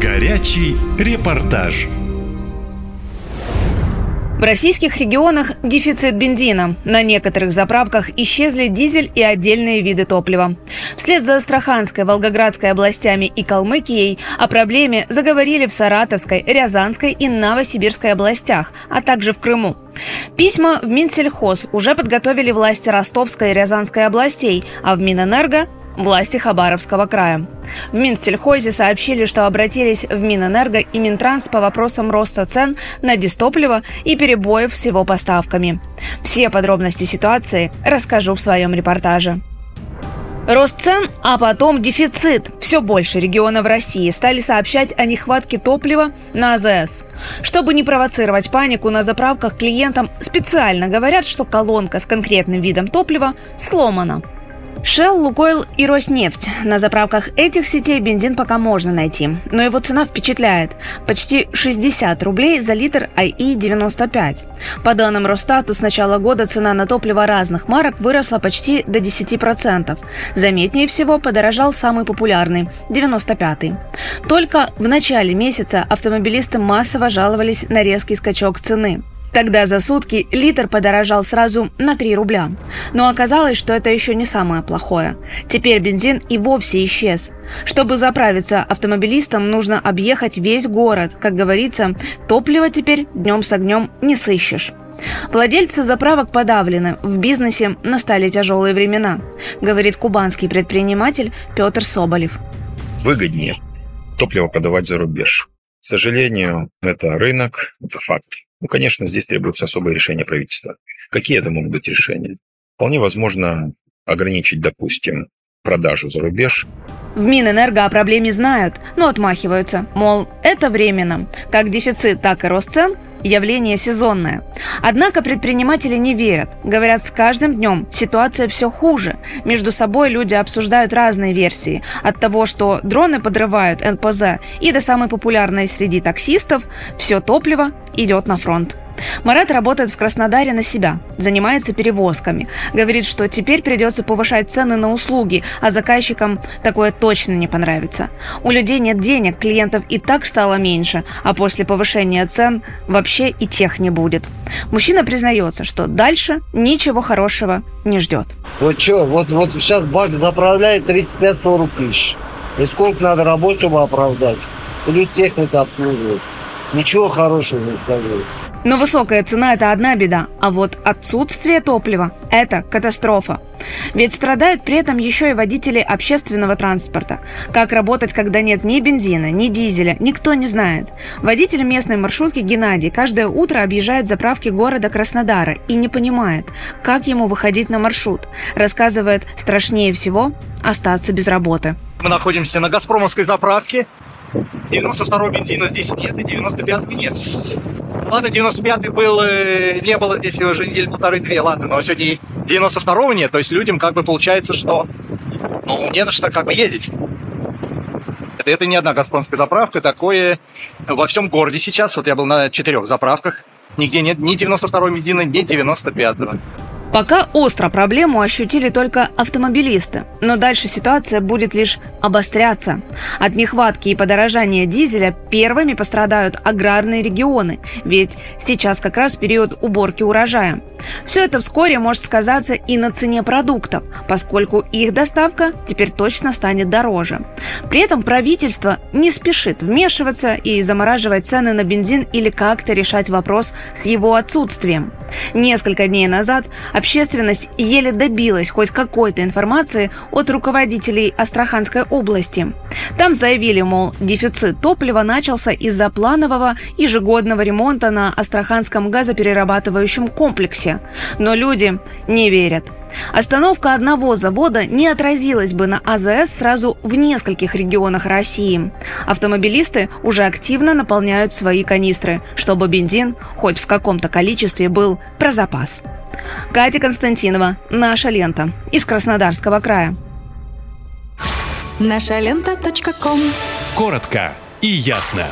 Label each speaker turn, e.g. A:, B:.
A: Горячий репортаж.
B: В российских регионах дефицит бензина. На некоторых заправках исчезли дизель и отдельные виды топлива. Вслед за Астраханской, Волгоградской областями и Калмыкией о проблеме заговорили в Саратовской, Рязанской и Новосибирской областях, а также в Крыму. Письма в Минсельхоз уже подготовили власти Ростовской и Рязанской областей, а в Минэнерго власти Хабаровского края. В Минсельхозе сообщили, что обратились в Минэнерго и Минтранс по вопросам роста цен на дистопливо и перебоев с его поставками. Все подробности ситуации расскажу в своем репортаже. Рост цен, а потом дефицит. Все больше регионов России стали сообщать о нехватке топлива на АЗС. Чтобы не провоцировать панику на заправках клиентам, специально говорят, что колонка с конкретным видом топлива сломана – Shell, Лукойл и Роснефть. На заправках этих сетей бензин пока можно найти, но его цена впечатляет. Почти 60 рублей за литр АИ-95. По данным Росстата, с начала года цена на топливо разных марок выросла почти до 10%. Заметнее всего подорожал самый популярный – 95-й. Только в начале месяца автомобилисты массово жаловались на резкий скачок цены. Тогда за сутки литр подорожал сразу на 3 рубля. Но оказалось, что это еще не самое плохое. Теперь бензин и вовсе исчез. Чтобы заправиться автомобилистам, нужно объехать весь город. Как говорится, топливо теперь днем с огнем не сыщешь. Владельцы заправок подавлены, в бизнесе настали тяжелые времена, говорит кубанский предприниматель Петр Соболев.
C: Выгоднее топливо подавать за рубеж. К сожалению, это рынок, это факт. Ну, конечно, здесь требуется особое решение правительства. Какие это могут быть решения? Вполне возможно ограничить, допустим, продажу за рубеж.
B: В Минэнерго о проблеме знают, но отмахиваются. Мол, это временно. Как дефицит, так и рост цен – явление сезонное. Однако предприниматели не верят. Говорят, с каждым днем ситуация все хуже. Между собой люди обсуждают разные версии. От того, что дроны подрывают НПЗ, и до самой популярной среди таксистов – все топливо идет на фронт. Марат работает в Краснодаре на себя, занимается перевозками. Говорит, что теперь придется повышать цены на услуги, а заказчикам такое точно не понравится. У людей нет денег, клиентов и так стало меньше, а после повышения цен вообще и тех не будет. Мужчина признается, что дальше ничего хорошего не ждет.
D: Вот что, вот, вот сейчас бак заправляет 35-40 тысяч. И сколько надо чтобы оправдать? Плюс техника обслуживать. Ничего хорошего не скажу.
B: Но высокая цена – это одна беда, а вот отсутствие топлива – это катастрофа. Ведь страдают при этом еще и водители общественного транспорта. Как работать, когда нет ни бензина, ни дизеля, никто не знает. Водитель местной маршрутки Геннадий каждое утро объезжает заправки города Краснодара и не понимает, как ему выходить на маршрут. Рассказывает, страшнее всего остаться без работы.
E: Мы находимся на «Газпромовской» заправке. 92-го бензина здесь нет и 95-ки нет. Ладно, 95-й был, э, не было здесь уже недели полторы-две, ладно, но сегодня 92-го нет, то есть людям как бы получается, что ну, не на что как бы ездить. Это, это не одна газпромская заправка, такое во всем городе сейчас. Вот я был на четырех заправках, нигде нет ни 92-го бензина, ни 95-го.
B: Пока остро проблему ощутили только автомобилисты, но дальше ситуация будет лишь обостряться. От нехватки и подорожания дизеля первыми пострадают аграрные регионы, ведь сейчас как раз период уборки урожая. Все это вскоре может сказаться и на цене продуктов, поскольку их доставка теперь точно станет дороже. При этом правительство не спешит вмешиваться и замораживать цены на бензин или как-то решать вопрос с его отсутствием. Несколько дней назад общественность еле добилась хоть какой-то информации от руководителей Астраханской области. Там заявили, мол, дефицит топлива начался из-за планового ежегодного ремонта на Астраханском газоперерабатывающем комплексе. Но люди не верят. Остановка одного завода не отразилась бы на АЗС сразу в нескольких регионах России. Автомобилисты уже активно наполняют свои канистры, чтобы бензин хоть в каком-то количестве был про запас. Катя Константинова, «Наша лента» из Краснодарского края.
A: Наша лента. Коротко и ясно.